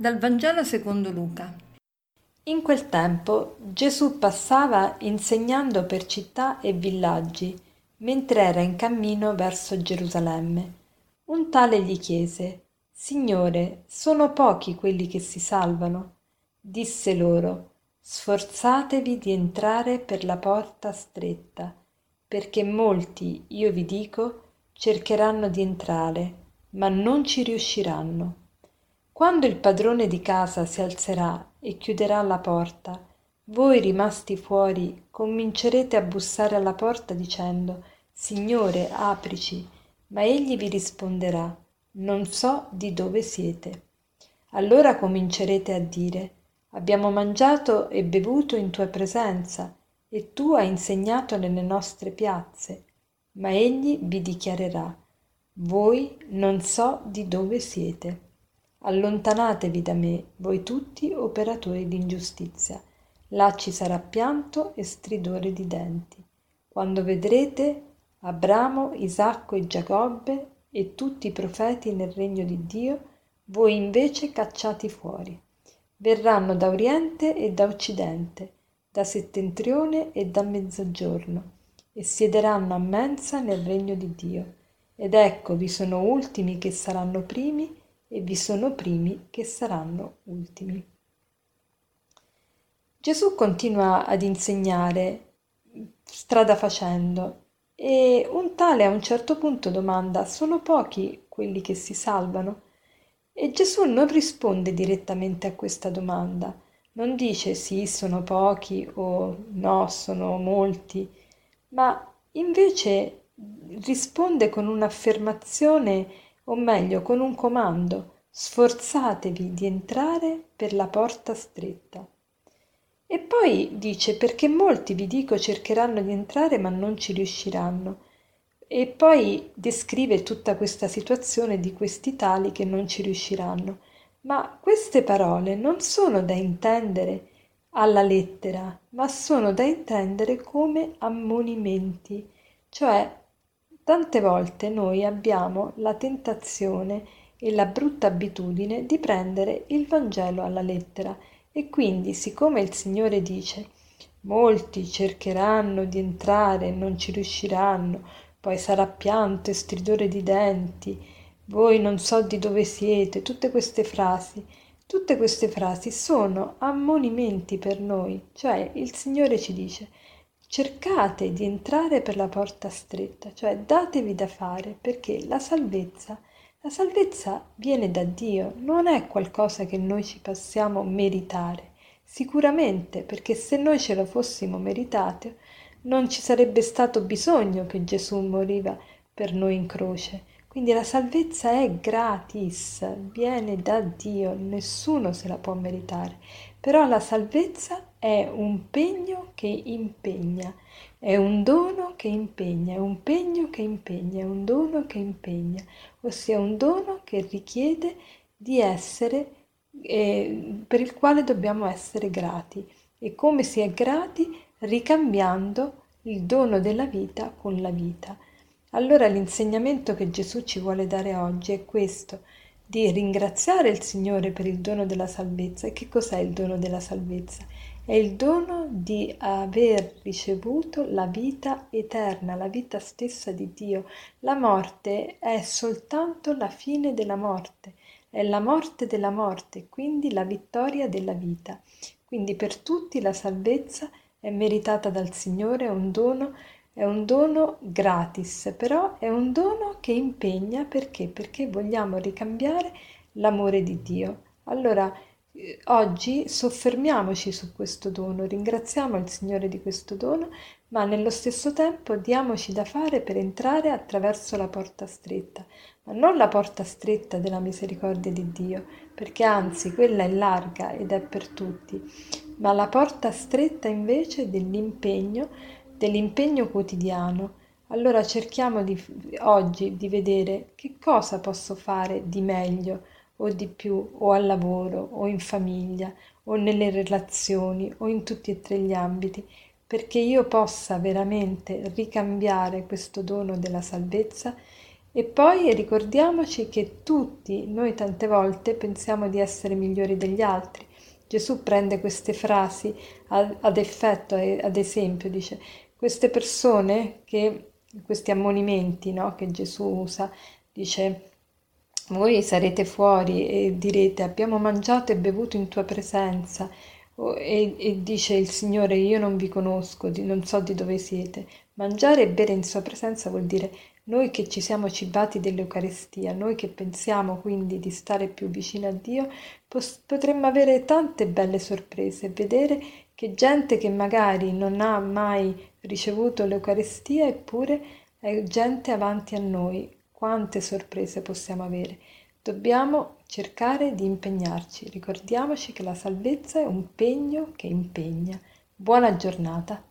Dal Vangelo secondo Luca. In quel tempo Gesù passava insegnando per città e villaggi, mentre era in cammino verso Gerusalemme. Un tale gli chiese, Signore, sono pochi quelli che si salvano? Disse loro, Sforzatevi di entrare per la porta stretta, perché molti, io vi dico, cercheranno di entrare, ma non ci riusciranno. Quando il padrone di casa si alzerà e chiuderà la porta, voi rimasti fuori comincerete a bussare alla porta dicendo Signore, aprici, ma egli vi risponderà Non so di dove siete. Allora comincerete a dire Abbiamo mangiato e bevuto in tua presenza e tu hai insegnato nelle nostre piazze. Ma egli vi dichiarerà Voi non so di dove siete. Allontanatevi da me, voi tutti operatori di ingiustizia. Là ci sarà pianto e stridore di denti. Quando vedrete Abramo, Isacco e Giacobbe e tutti i profeti nel regno di Dio, voi invece cacciati fuori. Verranno da oriente e da occidente, da settentrione e da mezzogiorno, e siederanno a mensa nel regno di Dio. Ed ecco vi sono ultimi che saranno primi e vi sono primi che saranno ultimi. Gesù continua ad insegnare strada facendo e un tale a un certo punto domanda sono pochi quelli che si salvano? E Gesù non risponde direttamente a questa domanda, non dice sì, sono pochi o no, sono molti, ma invece risponde con un'affermazione o meglio con un comando, sforzatevi di entrare per la porta stretta. E poi dice perché molti vi dico cercheranno di entrare ma non ci riusciranno. E poi descrive tutta questa situazione di questi tali che non ci riusciranno. Ma queste parole non sono da intendere alla lettera, ma sono da intendere come ammonimenti, cioè Tante volte noi abbiamo la tentazione e la brutta abitudine di prendere il Vangelo alla lettera e quindi siccome il Signore dice molti cercheranno di entrare e non ci riusciranno, poi sarà pianto e stridore di denti, voi non so di dove siete, tutte queste frasi, tutte queste frasi sono ammonimenti per noi, cioè il Signore ci dice cercate di entrare per la porta stretta, cioè datevi da fare perché la salvezza, la salvezza viene da Dio, non è qualcosa che noi ci possiamo meritare. Sicuramente, perché se noi ce lo fossimo meritato, non ci sarebbe stato bisogno che Gesù moriva per noi in croce. Quindi la salvezza è gratis, viene da Dio, nessuno se la può meritare. Però la salvezza è un pegno che impegna, è un dono che impegna, è un pegno che impegna, è un dono che impegna, ossia un dono che richiede di essere, eh, per il quale dobbiamo essere grati. E come si è grati? Ricambiando il dono della vita con la vita. Allora l'insegnamento che Gesù ci vuole dare oggi è questo, di ringraziare il Signore per il dono della salvezza. E che cos'è il dono della salvezza? È il dono di aver ricevuto la vita eterna, la vita stessa di Dio. La morte è soltanto la fine della morte, è la morte della morte, quindi la vittoria della vita. Quindi per tutti la salvezza è meritata dal Signore, è un dono è un dono gratis, però è un dono che impegna perché? Perché vogliamo ricambiare l'amore di Dio. Allora, eh, oggi soffermiamoci su questo dono, ringraziamo il Signore di questo dono, ma nello stesso tempo diamoci da fare per entrare attraverso la porta stretta, ma non la porta stretta della misericordia di Dio, perché anzi quella è larga ed è per tutti, ma la porta stretta invece dell'impegno dell'impegno quotidiano, allora cerchiamo di, oggi di vedere che cosa posso fare di meglio o di più o al lavoro o in famiglia o nelle relazioni o in tutti e tre gli ambiti perché io possa veramente ricambiare questo dono della salvezza E poi ricordiamoci che tutti noi tante volte pensiamo di essere migliori degli altri. Gesù prende queste frasi ad effetto, ad esempio, dice, queste persone che, questi ammonimenti no, che Gesù usa, dice, voi sarete fuori e direte abbiamo mangiato e bevuto in tua presenza e, e, dice il Signore io non vi conosco, non so di dove siete. Mangiare e bere in sua presenza vuol dire noi che ci siamo cibati dell'Eucaristia, noi che pensiamo quindi di stare più vicino a Dio, potremmo avere tante belle sorprese, vedere che gente che magari non ha mai ricevuto l'Eucaristia eppure è gente avanti a noi, quante sorprese possiamo avere. Dobbiamo cercare di impegnarci, ricordiamoci che la salvezza è un pegno che impegna. Buona giornata.